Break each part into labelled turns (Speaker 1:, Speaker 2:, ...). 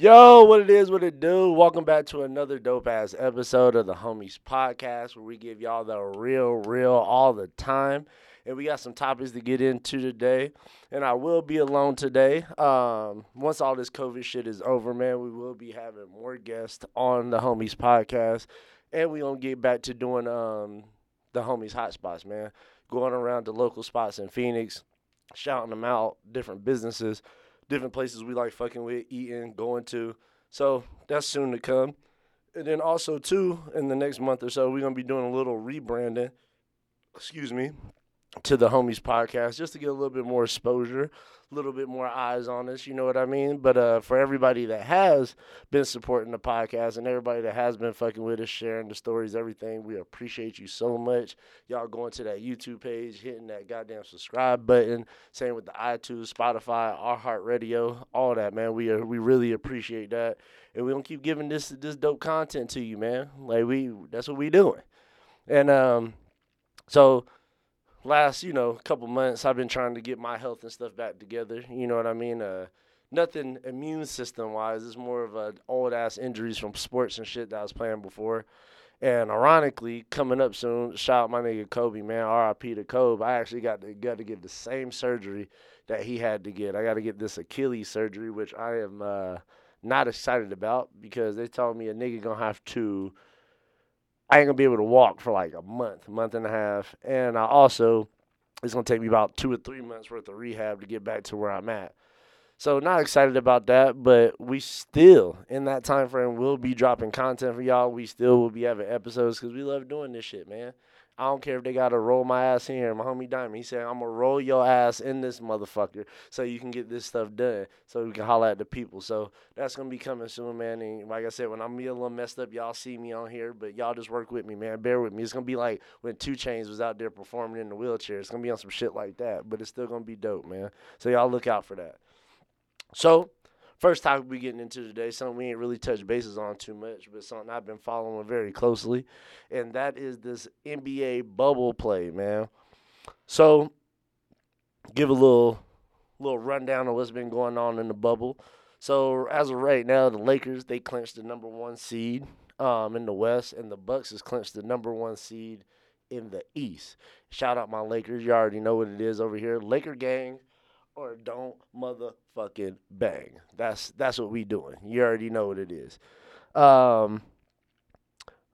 Speaker 1: Yo, what it is, what it do? Welcome back to another dope ass episode of the Homies Podcast where we give y'all the real, real all the time. And we got some topics to get into today. And I will be alone today. Um, once all this COVID shit is over, man, we will be having more guests on the Homies Podcast. And we gonna get back to doing um the homies hotspots, man. Going around the local spots in Phoenix, shouting them out, different businesses, different places we like fucking with, eating, going to. So that's soon to come. And then also too, in the next month or so, we're gonna be doing a little rebranding. Excuse me, to the homies podcast just to get a little bit more exposure little bit more eyes on us you know what i mean? But uh for everybody that has been supporting the podcast and everybody that has been fucking with us sharing the stories everything we appreciate you so much. Y'all going to that youtube page hitting that goddamn subscribe button same with the itunes spotify iHeartRadio all that man. We are we really appreciate that. And we gonna keep giving this this dope content to you man. Like we that's what we doing. And um so last, you know, couple months, I've been trying to get my health and stuff back together. You know what I mean? Uh, nothing immune system wise. It's more of a old ass injuries from sports and shit that I was playing before. And ironically, coming up soon, shout out my nigga Kobe, man. R.I.P. to Kobe. I actually got to got to get the same surgery that he had to get. I got to get this Achilles surgery, which I am uh, not excited about because they told me a nigga gonna have to I ain't gonna be able to walk for like a month, month and a half, and I also it's gonna take me about two or three months worth of rehab to get back to where I'm at. So not excited about that, but we still in that time frame will be dropping content for y'all. We still will be having episodes because we love doing this shit, man. I don't care if they gotta roll my ass here. My homie Diamond, he said, I'm gonna roll your ass in this motherfucker so you can get this stuff done. So we can holler at the people. So that's gonna be coming soon, man. And like I said, when I'm a little messed up, y'all see me on here, but y'all just work with me, man. Bear with me. It's gonna be like when 2 Chainz was out there performing in the wheelchair. It's gonna be on some shit like that, but it's still gonna be dope, man. So y'all look out for that. So First topic we getting into today, something we ain't really touched bases on too much, but something I've been following very closely, and that is this NBA bubble play, man. So, give a little little rundown of what's been going on in the bubble. So, as of right now, the Lakers they clinched the number one seed um, in the West, and the Bucks has clinched the number one seed in the East. Shout out my Lakers, you already know what it is over here, Laker gang or don't motherfucking bang. That's that's what we doing. You already know what it is. Um,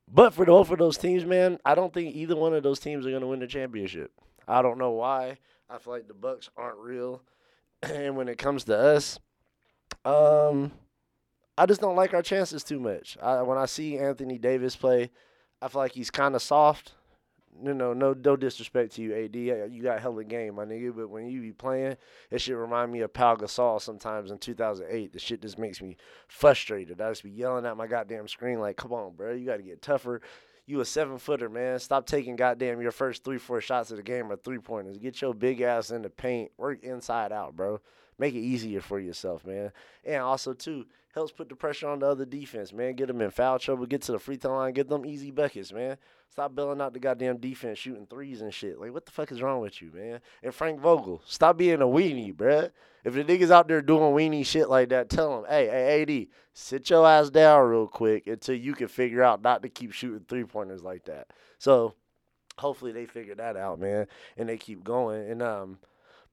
Speaker 1: but for both of those teams, man, I don't think either one of those teams are gonna win the championship. I don't know why. I feel like the Bucks aren't real, and when it comes to us, um, I just don't like our chances too much. I, when I see Anthony Davis play, I feel like he's kind of soft you know, no no disrespect to you, AD. You got a hella game, my nigga. But when you be playing, it should remind me of Pau Gasol sometimes in 2008. The shit just makes me frustrated. I just be yelling at my goddamn screen like, come on, bro. You got to get tougher. You a seven footer, man. Stop taking goddamn your first three, four shots of the game or three pointers. Get your big ass in the paint. Work inside out, bro. Make it easier for yourself, man. And also, too, helps put the pressure on the other defense, man. Get them in foul trouble, get to the free throw line, get them easy buckets, man. Stop bailing out the goddamn defense, shooting threes and shit. Like, what the fuck is wrong with you, man? And Frank Vogel, stop being a weenie, bruh. If the niggas out there doing weenie shit like that, tell them, hey, hey, AD, sit your ass down real quick until you can figure out not to keep shooting three pointers like that. So, hopefully they figure that out, man, and they keep going. And um,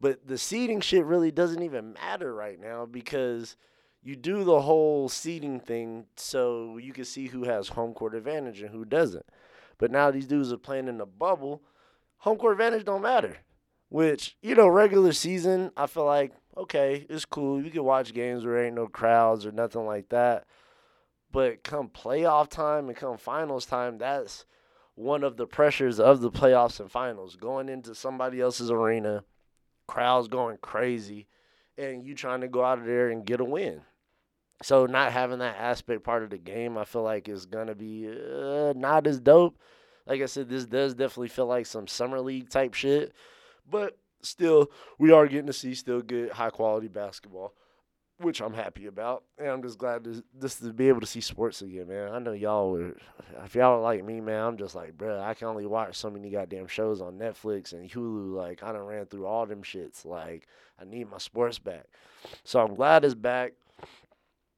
Speaker 1: but the seeding shit really doesn't even matter right now because – you do the whole seating thing so you can see who has home court advantage and who doesn't. But now these dudes are playing in the bubble. Home court advantage don't matter. Which, you know, regular season, I feel like, okay, it's cool. You can watch games where ain't no crowds or nothing like that. But come playoff time and come finals time, that's one of the pressures of the playoffs and finals. Going into somebody else's arena, crowds going crazy, and you trying to go out of there and get a win. So not having that aspect part of the game, I feel like is gonna be uh, not as dope. Like I said, this does definitely feel like some summer league type shit, but still, we are getting to see still good high quality basketball, which I'm happy about, and I'm just glad to just to be able to see sports again, man. I know y'all were, if y'all like me, man, I'm just like, bro, I can only watch so many goddamn shows on Netflix and Hulu. Like I done ran through all them shits. Like I need my sports back, so I'm glad it's back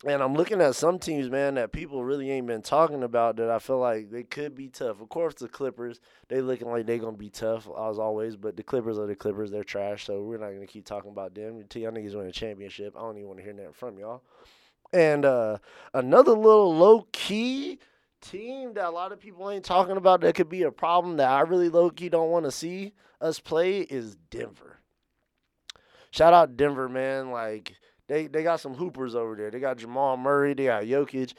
Speaker 1: And I'm looking at some teams, man, that people really ain't been talking about that I feel like they could be tough. Of course, the Clippers, they looking like they gonna be tough as always, but the Clippers are the Clippers. They're trash, so we're not gonna keep talking about them until y'all niggas win a championship. I don't even want to hear that from y'all. And uh, another little low key team that a lot of people ain't talking about that could be a problem that I really low key don't want to see us play is Denver. Shout out Denver, man. Like they they got some hoopers over there. They got Jamal Murray, they got Jokic,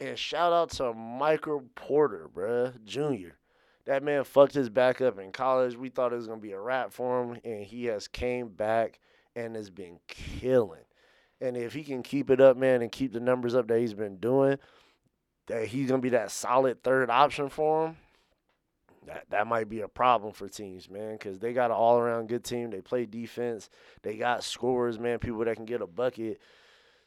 Speaker 1: and shout out to Michael Porter, bruh, Junior. That man fucked his back up in college. We thought it was gonna be a wrap for him, and he has came back and has been killing. And if he can keep it up, man, and keep the numbers up that he's been doing, that he's gonna be that solid third option for him. That that might be a problem for teams, man, because they got an all around good team. They play defense. They got scorers, man, people that can get a bucket.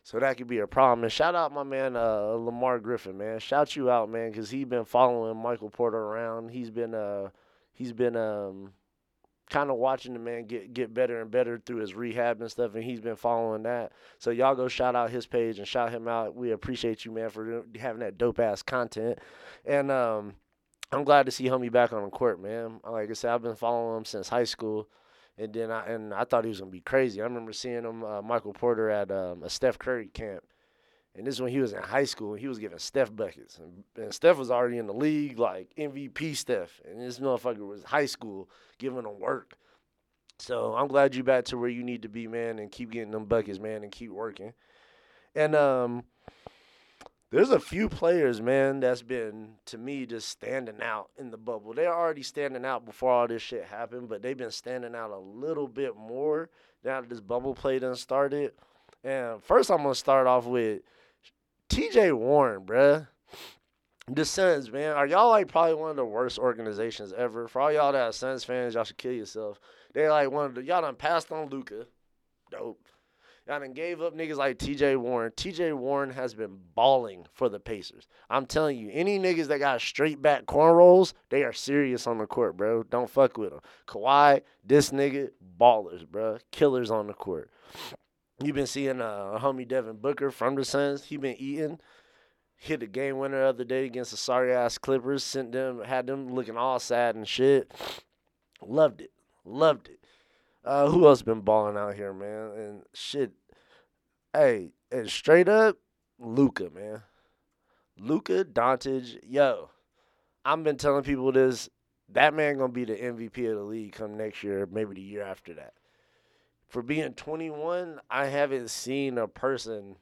Speaker 1: So that could be a problem. And shout out my man uh, Lamar Griffin, man. Shout you out, man, because he's been following Michael Porter around. He's been uh he's been um kind of watching the man get get better and better through his rehab and stuff, and he's been following that. So y'all go shout out his page and shout him out. We appreciate you, man, for having that dope ass content. And um, I'm glad to see homie back on the court, man. Like I said, I've been following him since high school. And then I and I thought he was gonna be crazy. I remember seeing him, uh, Michael Porter, at um, a Steph Curry camp, and this is when he was in high school. and He was giving Steph buckets, and, and Steph was already in the league, like MVP Steph, and this motherfucker was high school giving him work. So I'm glad you back to where you need to be, man, and keep getting them buckets, man, and keep working. And um, there's a few players, man, that's been to me just standing out in the bubble. They're already standing out before all this shit happened, but they've been standing out a little bit more now that this bubble play done started. And first, I'm gonna start off with T.J. Warren, bruh. The Suns, man, are y'all like probably one of the worst organizations ever? For all y'all that are Suns fans, y'all should kill yourself. They like one of the y'all done passed on Luka. Dope. Done gave up niggas like TJ Warren. TJ Warren has been balling for the Pacers. I'm telling you, any niggas that got straight back cornrows, they are serious on the court, bro. Don't fuck with them. Kawhi, this nigga, ballers, bro. Killers on the court. You've been seeing uh, homie Devin Booker from the Suns. He been eating hit a game winner the other day against the sorry ass Clippers. Sent them, had them looking all sad and shit. Loved it, loved it. Uh, who else been balling out here, man? And shit, hey, and straight up, Luka, man. Luka Doncic, yo, I've been telling people this. That man gonna be the MVP of the league come next year, maybe the year after that. For being 21, I haven't seen a person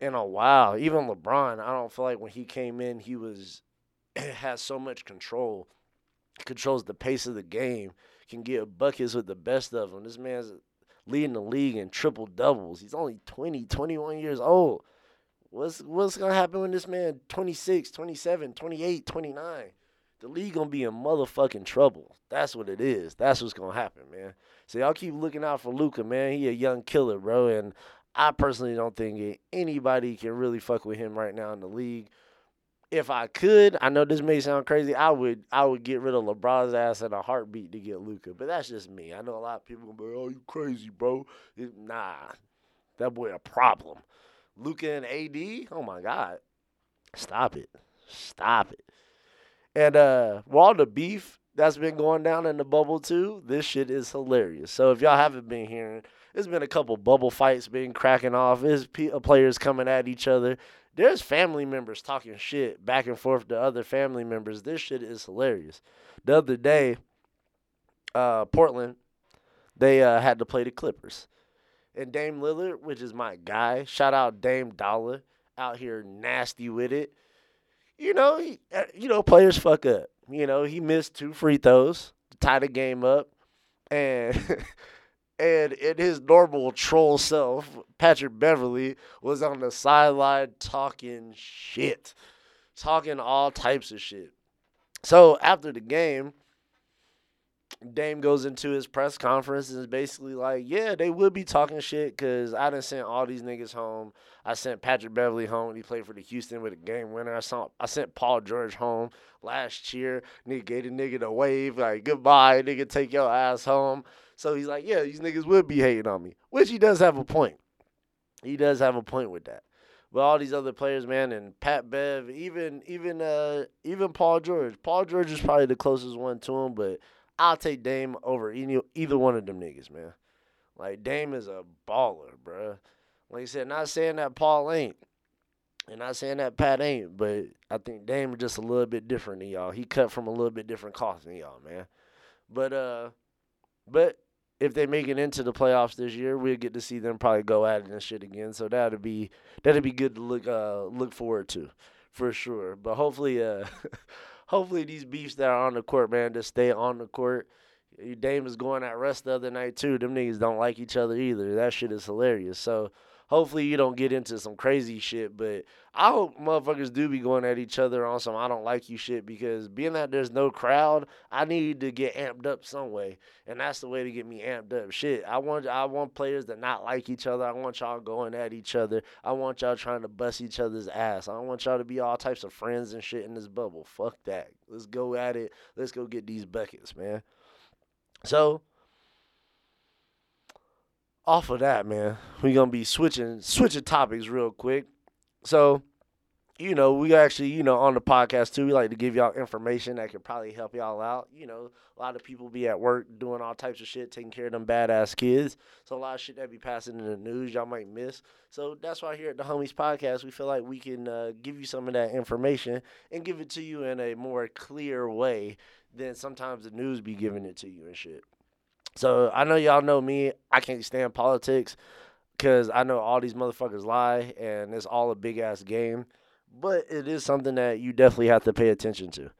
Speaker 1: in a while. Even LeBron, I don't feel like when he came in, he was has so much control, controls the pace of the game, can get buckets with the best of them. This man's leading the league in triple doubles. He's only 20, 21 years old. What's what's gonna happen when this man 26, 27, 28, 29? The league gonna be in motherfucking trouble. That's what it is. That's what's gonna happen, man. So y'all keep looking out for Luka, man. He a young killer, bro, and I personally don't think anybody can really fuck with him right now in the league. If I could, I know this may sound crazy. I would, I would get rid of LeBron's ass in a heartbeat to get Luka, but that's just me. I know a lot of people be, "Oh, you crazy, bro?" It, nah, that boy a problem. Luka and AD, oh my god, stop it, stop it. And uh, all the beef that's been going down in the bubble too, this shit is hilarious. So if y'all haven't been hearing there's been a couple bubble fights being cracking off. There's uh, players coming at each other. There's family members talking shit back and forth to other family members. This shit is hilarious. The other day, uh, Portland, they uh, had to play the Clippers. And Dame Lillard, which is my guy, shout out Dame Dollar, out here nasty with it. You know, he, uh, you know, players fuck up. You know, he missed two free throws to tie the game up, and And in his normal troll self, Patrick Beverley was on the sideline talking shit, talking all types of shit. So after the game, Dame goes into his press conference and is basically like, "Yeah, they would be talking shit because I didn't send all these niggas home. I sent Patrick Beverley home. He played for the Houston with a game winner. I saw I sent Paul George home last year. Nigga gave the nigga the wave like goodbye, nigga, take your ass home. So he's like, yeah, these niggas would be hating on me, which he does have a point. he does have a point with that. But all these other players, man, and Pat Bev, even even uh even Paul George. Paul George is probably the closest one to him, but I'll take Dame over any, either one of them niggas, man. Like Dame is a baller, bruh. Like I said, not saying that Paul ain't, and not saying that Pat ain't, but I think Dame is just a little bit different than y'all. He cut from a little bit different cloth than y'all, man. But uh, but if they make it into the playoffs this year, we'll get to see them probably go at it and shit again. So that'd be that'd be good to look uh look forward to, for sure. But hopefully uh, hopefully these beefs that are on the court, man, just stay on the court. Dame is going at rest the other night too. Them niggas don't like each other either. That shit is hilarious. So hopefully you don't get into some crazy shit. But I hope motherfuckers do be going at each other on some I don't like you shit because being that there's no crowd, I need to get amped up some way, and that's the way to get me amped up. Shit, I want I want players to not like each other. I want y'all going at each other. I want y'all trying to bust each other's ass. I want y'all to be all types of friends and shit in this bubble. Fuck that. Let's go at it. Let's go get these buckets, man. So off of that, man, we're gonna be switching switching topics real quick. So, you know, we actually, you know, on the podcast too, we like to give y'all information that could probably help y'all out. You know, a lot of people be at work doing all types of shit, taking care of them badass kids. So a lot of shit that be passing in the news y'all might miss. So that's why here at the Homies Podcast, we feel like we can uh, give you some of that information and give it to you in a more clear way than sometimes the news be giving it to you and shit. So I know y'all know me. I can't stand politics because I know all these motherfuckers lie and it's all a big ass game. But it is something that you definitely have to pay attention to.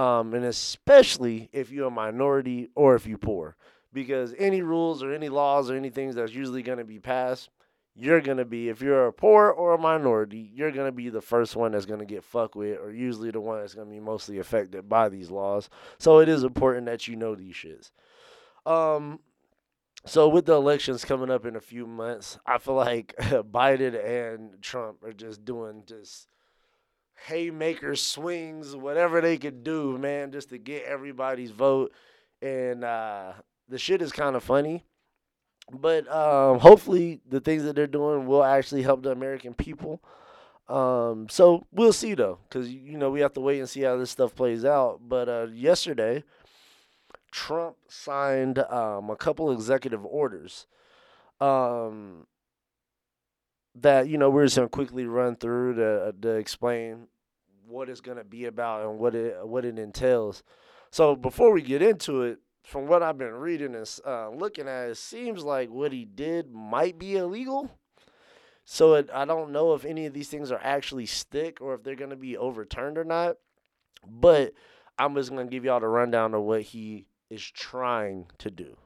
Speaker 1: Um, and especially if you're a minority or if you're poor. Because any rules or any laws or anything that's usually going to be passed, you're going to be, if you're a poor or a minority, you're going to be the first one that's going to get fucked with, or usually the one that's going to be mostly affected by these laws. So it is important that you know these shits. Um, so with the elections coming up in a few months, I feel like Biden and Trump are just doing just haymaker swings, whatever they could do, man, just to get everybody's vote. And uh, the shit is kind of funny. But um, hopefully, the things that they're doing will actually help the American people. Um, so we'll see though, because you know we have to wait and see how this stuff plays out. But uh, yesterday, Trump signed um, a couple executive orders um, that you know we're just gonna quickly run through to to explain what it's gonna be about and what it what it entails. So before we get into it, from what I've been reading and uh, looking at, it seems like what he did might be illegal. So it, I don't know if any of these things are actually stick or if they're gonna be overturned or not. But I'm just gonna give y'all the rundown of what he is trying to do.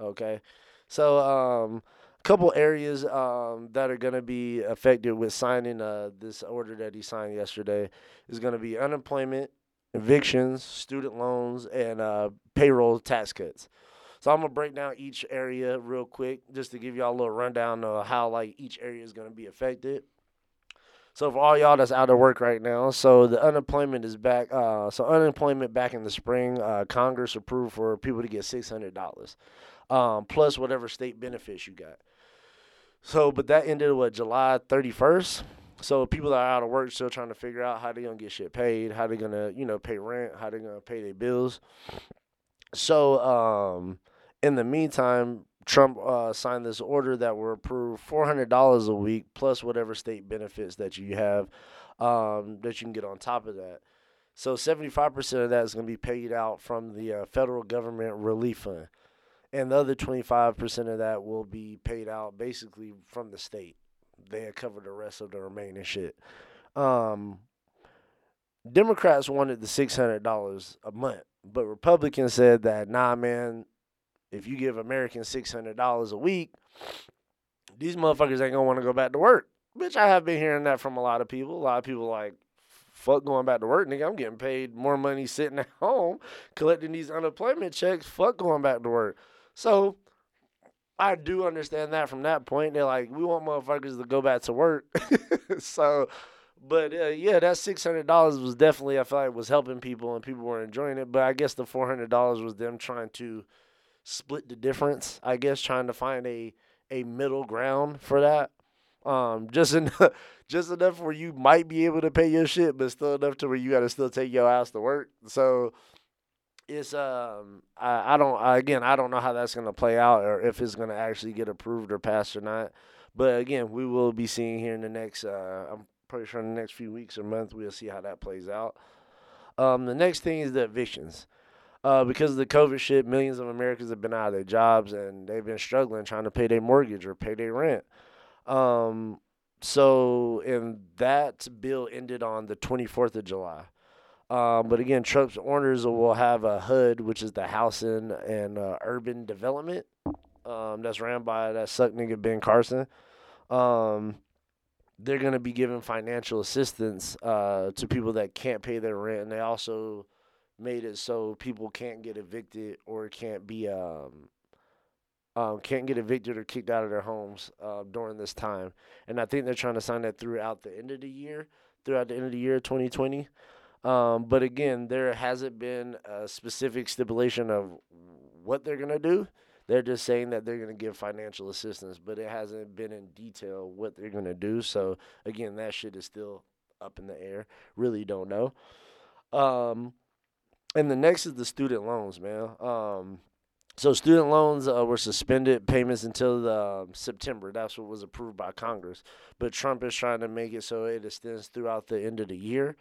Speaker 1: Okay, so um, a couple areas um, that are going to be affected with signing uh, this order that he signed yesterday is going to be unemployment, evictions, student loans, and uh, payroll tax cuts. So I'm gonna break down each area real quick, just to give y'all a little rundown of how like each area is gonna be affected. So for all y'all that's out of work right now, so the unemployment is back. Uh, so unemployment back in the spring, uh, Congress approved for people to get six hundred dollars, um, plus whatever state benefits you got. So, but that ended what July thirty first. So people that are out of work still trying to figure out how they gonna get shit paid, how they gonna you know pay rent, how they gonna pay their bills. So um, in the meantime, Trump uh, signed this order that will approve four hundred dollars a week plus whatever state benefits that you have um, that you can get on top of that. So seventy five percent of that is going to be paid out from the uh, federal government relief fund, and the other twenty five percent of that will be paid out basically from the state. They cover the rest of the remaining shit. Um, Democrats wanted the six hundred dollars a month, but Republicans said that nah, man, if you give Americans six hundred dollars a week, these motherfuckers ain't gonna want to go back to work. Bitch, I have been hearing that from a lot of people. A lot of people like, fuck going back to work, nigga. I'm getting paid more money sitting at home collecting these unemployment checks. Fuck going back to work. So I do understand that from that point. They're like, we want motherfuckers to go back to work. so, but uh, yeah, that six hundred dollars was definitely I feel like was helping people and people were enjoying it. But I guess the four hundred dollars was them trying to split the difference. I guess trying to find a a middle ground for that. Um, just enough, just enough where you might be able to pay your shit, but still enough to where you got to still take your ass to work. So it's um, I, I don't again I don't know how that's gonna play out or if it's gonna actually get approved or passed or not. But again, we will be seeing here in the next uh, I'm pretty sure in the next few weeks or month we'll see how that plays out. Um, the next thing is the evictions. Uh, because of the COVID shit, millions of Americans have been out of their jobs and they've been struggling trying to pay their mortgage or pay their rent. Um, so, and that bill ended on the 24th of July. Um, but again, Trump's orders will have a HUD, which is the Housing and uh, Urban Development. Um, that's ran by that suck nigga Ben Carson. Um, they're going to be giving financial assistance uh, to people that can't pay their rent, and they also made it so people can't get evicted or can't be um, um, can't get evicted or kicked out of their homes uh, during this time. And I think they're trying to sign that throughout the end of the year, throughout the end of the year 2020. Um, but again, there hasn't been a specific stipulation of what they're gonna do. They're just saying that they're gonna give financial assistance, but it hasn't been in detail what they're gonna do. So again, that shit is still up in the air. Really don't know. Um, and the next is the student loans, man. Um, so student loans uh, were suspended payments until uh, September. That's what was approved by Congress. But Trump is trying to make it so it extends throughout the end of the year.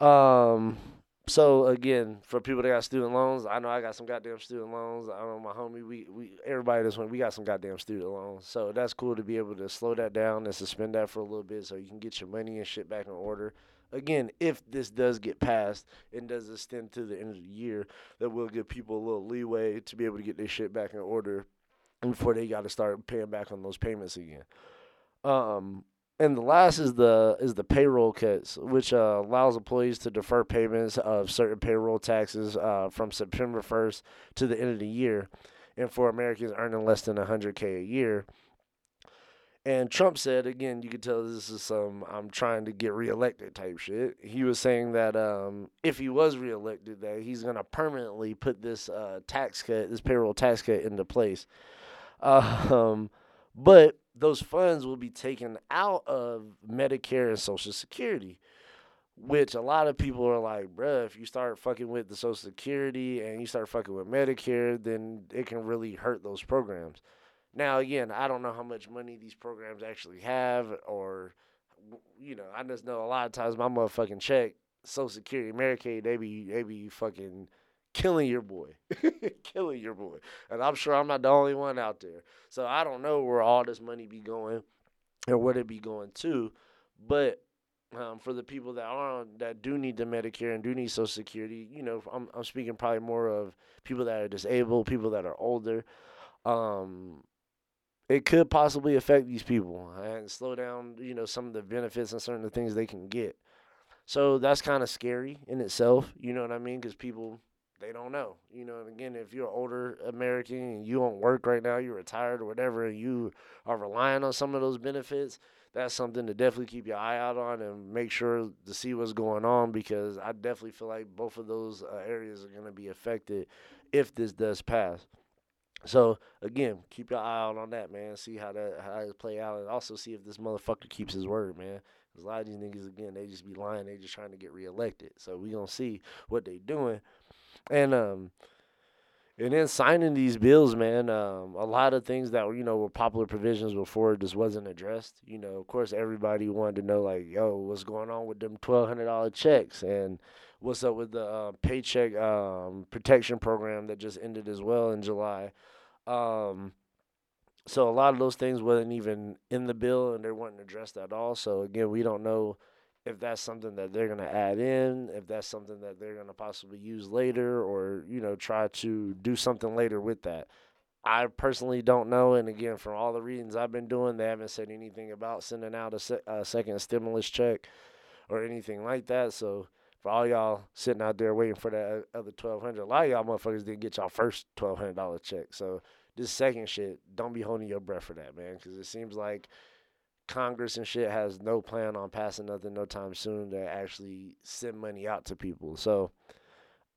Speaker 1: Um. So again, for people that got student loans, I know I got some goddamn student loans. I know my homie, we we everybody this one, we got some goddamn student loans. So that's cool to be able to slow that down and suspend that for a little bit, so you can get your money and shit back in order. Again, if this does get passed and does extend to the end of the year, that will give people a little leeway to be able to get their shit back in order before they got to start paying back on those payments again. Um, and the last is the is the payroll cuts, which uh, allows employees to defer payments of certain payroll taxes uh, from September 1st to the end of the year, and for Americans earning less than 100k a year. And Trump said again, you could tell this is some I'm trying to get reelected type shit. He was saying that um, if he was reelected, that he's gonna permanently put this uh, tax cut, this payroll tax cut, into place. um, but those funds will be taken out of Medicare and Social Security, which a lot of people are like, bruh, if you start fucking with the Social Security and you start fucking with Medicare, then it can really hurt those programs. Now, again, I don't know how much money these programs actually have, or, you know, I just know a lot of times my motherfucking check, Social Security, Medicaid, they be, they be fucking killing your boy, killing your boy. And I'm sure I'm not the only one out there. So I don't know where all this money be going or where it be going to, but um, for the people that are that do need the Medicare and do need Social Security, you know, I'm I'm speaking probably more of people that are disabled, people that are older. Um, it could possibly affect these people and slow down, you know, some of the benefits and certain things they can get. So that's kind of scary in itself, you know what I mean? Because people they don't know. You know, and again, if you're older American and you don't work right now, you're retired or whatever, and you are relying on some of those benefits, that's something to definitely keep your eye out on and make sure to see what's going on because I definitely feel like both of those uh, areas are going to be affected if this does pass. So again, keep your eye out on that, man. See how that how it play out, and also see if this motherfucker keeps his word, man. Cause a lot of these niggas, again, they just be lying. They just trying to get reelected. So we gonna see what they doing and um and then signing these bills, man, um, a lot of things that were, you know, were popular provisions before just wasn't addressed. You know, of course, everybody wanted to know, like, yo, what's going on with them twelve hundred dollar checks, and what's up with the uh, paycheck um, protection program that just ended as well in July. Um, so a lot of those things wasn't even in the bill, and they weren't addressed at all. So again, we don't know if that's something that they're going to add in, if that's something that they're going to possibly use later, or you know try to do something later with that. I personally don't know, and again, from all the readings I've been doing, they haven't said anything about sending out a, se- a second stimulus check or anything like that. So for all y'all sitting out there waiting for that other twelve hundred, a lot of y'all motherfuckers didn't get y'all first twelve hundred dollar check. So this second shit, don't be holding your breath for that, man, because it seems like Congress and shit has no plan on passing nothing no time soon to actually send money out to people. So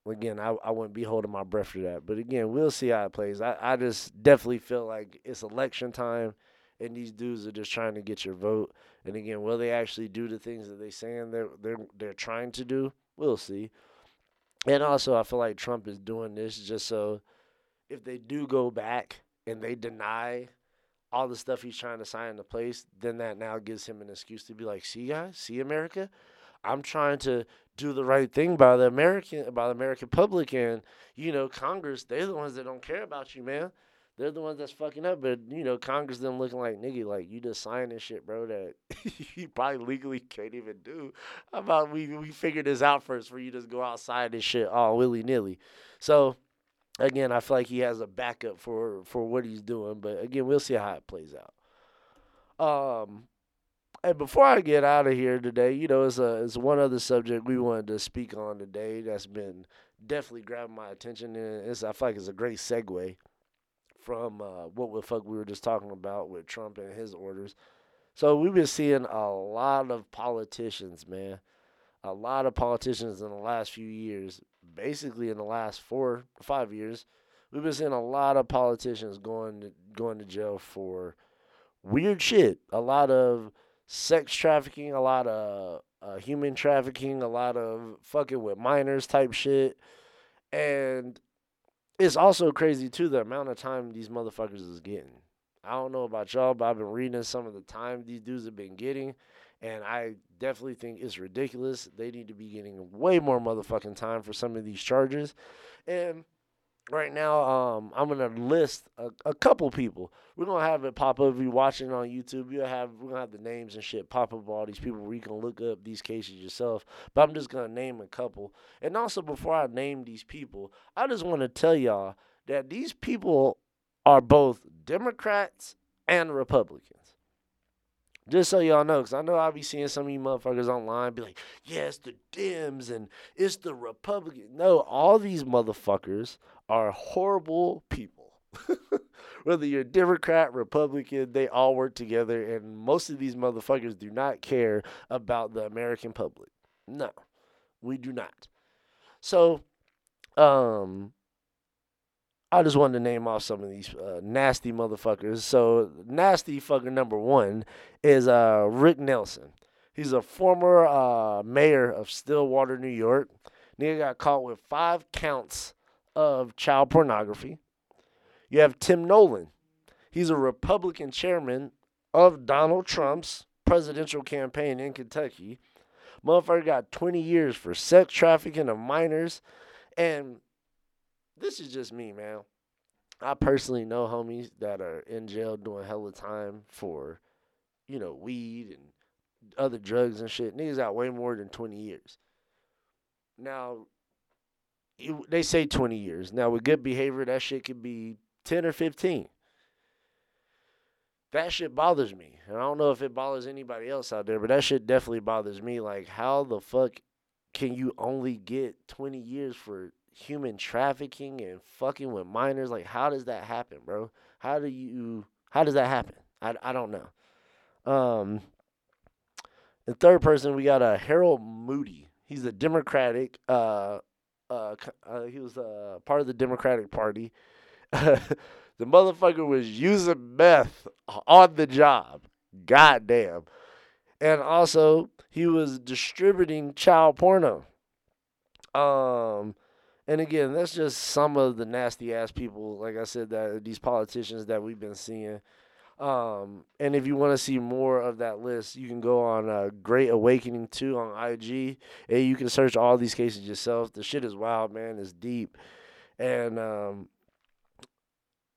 Speaker 1: again, I, I wouldn't be holding my breath for that. But again, we'll see how it plays. I, I just definitely feel like it's election time and these dudes are just trying to get your vote. And again, will they actually do the things that they saying they're they're they're trying to do? We'll see. And also, I feel like Trump is doing this just so if they do go back and they deny all the stuff he's trying to sign into place, then that now gives him an excuse to be like, "See, guys, see America, I'm trying to do the right thing by the American by the American public, and you know, Congress, they're the ones that don't care about you, man." They're the ones that's fucking up, but you know, Congress them looking like nigga, like you just this shit, bro. That you probably legally can't even do. How about we we figure this out first for you just go outside this shit all willy nilly. So again, I feel like he has a backup for for what he's doing, but again, we'll see how it plays out. Um, and before I get out of here today, you know, it's a it's one other subject we wanted to speak on today that's been definitely grabbing my attention, and it's I feel like it's a great segue from uh, what the fuck we were just talking about with Trump and his orders. So we've been seeing a lot of politicians, man. A lot of politicians in the last few years, basically in the last four, five years, we've been seeing a lot of politicians going to, going to jail for weird shit. A lot of sex trafficking, a lot of uh, human trafficking, a lot of fucking with minors type shit. And it's also crazy too the amount of time these motherfuckers is getting. I don't know about y'all, but I've been reading some of the time these dudes have been getting, and I definitely think it's ridiculous. They need to be getting way more motherfucking time for some of these charges. And right now, um, I'm gonna list a, a couple people. We're gonna have it pop up if you're watching on YouTube. You have we're gonna have the names and shit pop up of all these people where you can look up these cases yourself. But I'm just gonna name a couple. And also before I name these people, I just wanna tell y'all that these people are both Democrats and Republicans. Just so y'all know, because I know I'll be seeing some of you motherfuckers online be like, yeah, it's the Dems and it's the Republicans. No, all these motherfuckers are horrible people. Whether you're Democrat, Republican, they all work together, and most of these motherfuckers do not care about the American public. No, we do not. So, um, I just wanted to name off some of these uh, nasty motherfuckers. So nasty fucker number one is uh, Rick Nelson. He's a former uh, mayor of Stillwater, New York. Nigga got caught with five counts of child pornography. You have Tim Nolan. He's a Republican chairman of Donald Trump's presidential campaign in Kentucky. Motherfucker got 20 years for sex trafficking of minors and this is just me, man. I personally know homies that are in jail doing hella time for, you know, weed and other drugs and shit. Niggas got way more than 20 years. Now, they say 20 years. Now, with good behavior, that shit could be 10 or 15. That shit bothers me. And I don't know if it bothers anybody else out there, but that shit definitely bothers me. Like, how the fuck can you only get 20 years for human trafficking and fucking with minors. Like, how does that happen, bro? How do you? How does that happen? I, I don't know. Um, the third person we got a uh, Harold Moody. He's a Democratic. Uh, uh, uh he was uh, part of the Democratic Party. the motherfucker was using meth on the job. Goddamn. And also, he was distributing child porno. Um, and again, that's just some of the nasty ass people, like I said, that these politicians that we've been seeing. Um, and if you want to see more of that list, you can go on uh, Great Awakening 2 on IG, and you can search all these cases yourself. The shit is wild, man. It's deep. And um,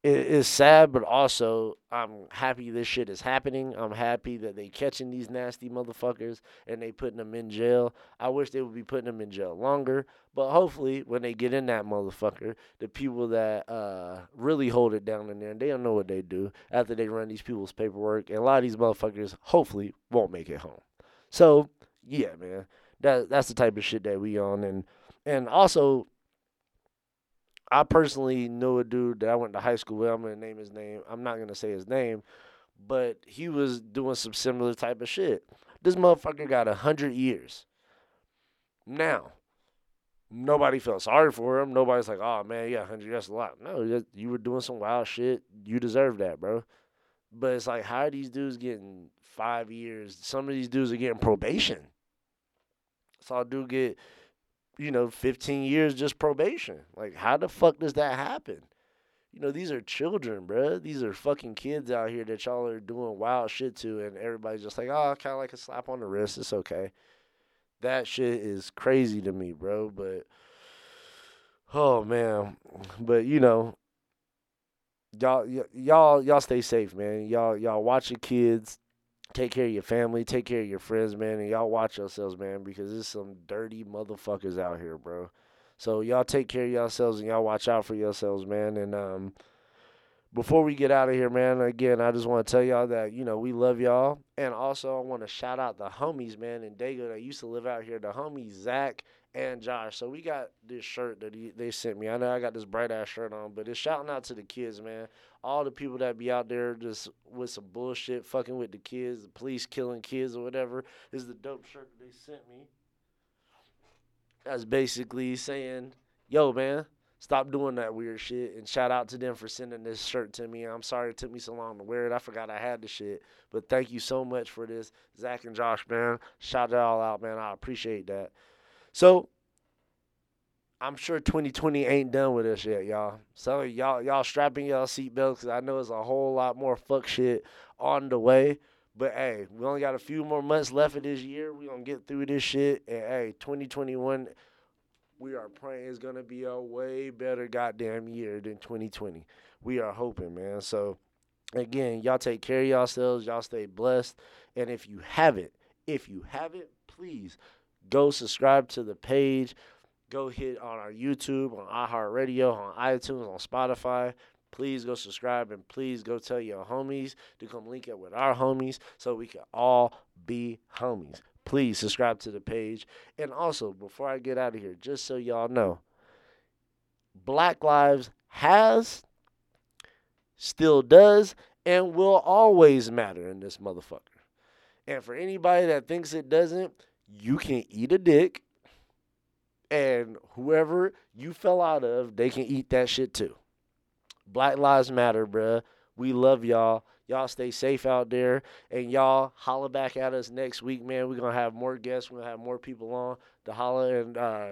Speaker 1: is sad, but also I'm happy this shit is happening. I'm happy that they catching these nasty motherfuckers and they putting them in jail. I wish they would be putting them in jail longer, but hopefully when they get in that motherfucker, the people that uh, really hold it down in there, they don't know what they do after they run these people's paperwork, and a lot of these motherfuckers hopefully won't make it home. So yeah, man, that that's the type of shit that we on, and and also I personally know a dude that I went to high school with. I'm gonna name his name. I'm not gonna say his name, but he was doing some similar type of shit. This motherfucker got a hundred years. Now, nobody felt sorry for him. Nobody's like, "Oh man, yeah, hundred years that's a lot." No, you were doing some wild shit. You deserve that, bro. But it's like, how are these dudes getting five years? Some of these dudes are getting probation. So I do get, you know, 15 years just probation. Like, how the fuck does that happen? You know, these are children, bruh. These are fucking kids out here that y'all are doing wild shit to, and everybody's just like, oh, kind of like a slap on the wrist. It's okay. That shit is crazy to me, bro. But, oh, man. But, you know, y'all y'all y'all stay safe, man. Y'all y'all watch your kids, take care of your family, take care of your friends, man, and y'all watch yourselves, man, because there's some dirty motherfuckers out here, bro. So y'all take care of yourselves and y'all watch out for yourselves, man. And um, before we get out of here, man, again, I just want to tell y'all that you know we love y'all, and also I want to shout out the homies, man, and Dago that used to live out here. The homies Zach and Josh. So we got this shirt that he, they sent me. I know I got this bright ass shirt on, but it's shouting out to the kids, man. All the people that be out there just with some bullshit, fucking with the kids, the police killing kids or whatever. This is the dope shirt that they sent me. That's basically saying, yo, man, stop doing that weird shit. And shout out to them for sending this shirt to me. I'm sorry it took me so long to wear it. I forgot I had the shit. But thank you so much for this. Zach and Josh, man. Shout it all out, man. I appreciate that. So I'm sure 2020 ain't done with us yet, y'all. So y'all y'all strapping y'all seatbelts because I know it's a whole lot more fuck shit on the way. But hey, we only got a few more months left of this year. We gonna get through this shit. And hey, 2021, we are praying is gonna be a way better goddamn year than 2020. We are hoping, man. So again, y'all take care of yourselves. Y'all stay blessed. And if you haven't, if you haven't, please go subscribe to the page. Go hit on our YouTube, on iHeartRadio, on iTunes, on Spotify. Please go subscribe and please go tell your homies to come link up with our homies so we can all be homies. Please subscribe to the page. And also, before I get out of here, just so y'all know, Black Lives has, still does, and will always matter in this motherfucker. And for anybody that thinks it doesn't, you can eat a dick, and whoever you fell out of, they can eat that shit too. Black Lives Matter, bruh. We love y'all. Y'all stay safe out there. And y'all holla back at us next week, man. We're to have more guests. We're to have more people on to holla. And uh,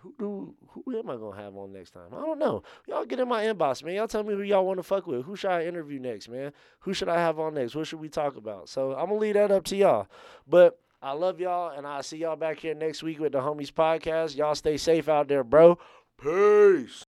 Speaker 1: who do who am I to have on next time? I don't know. Y'all get in my inbox, man. Y'all tell me who y'all want to fuck with. Who should I interview next, man? Who should I have on next? What should we talk about? So I'm to leave that up to y'all. But I love y'all, and I'll see y'all back here next week with the Homies Podcast. Y'all stay safe out there, bro. Peace.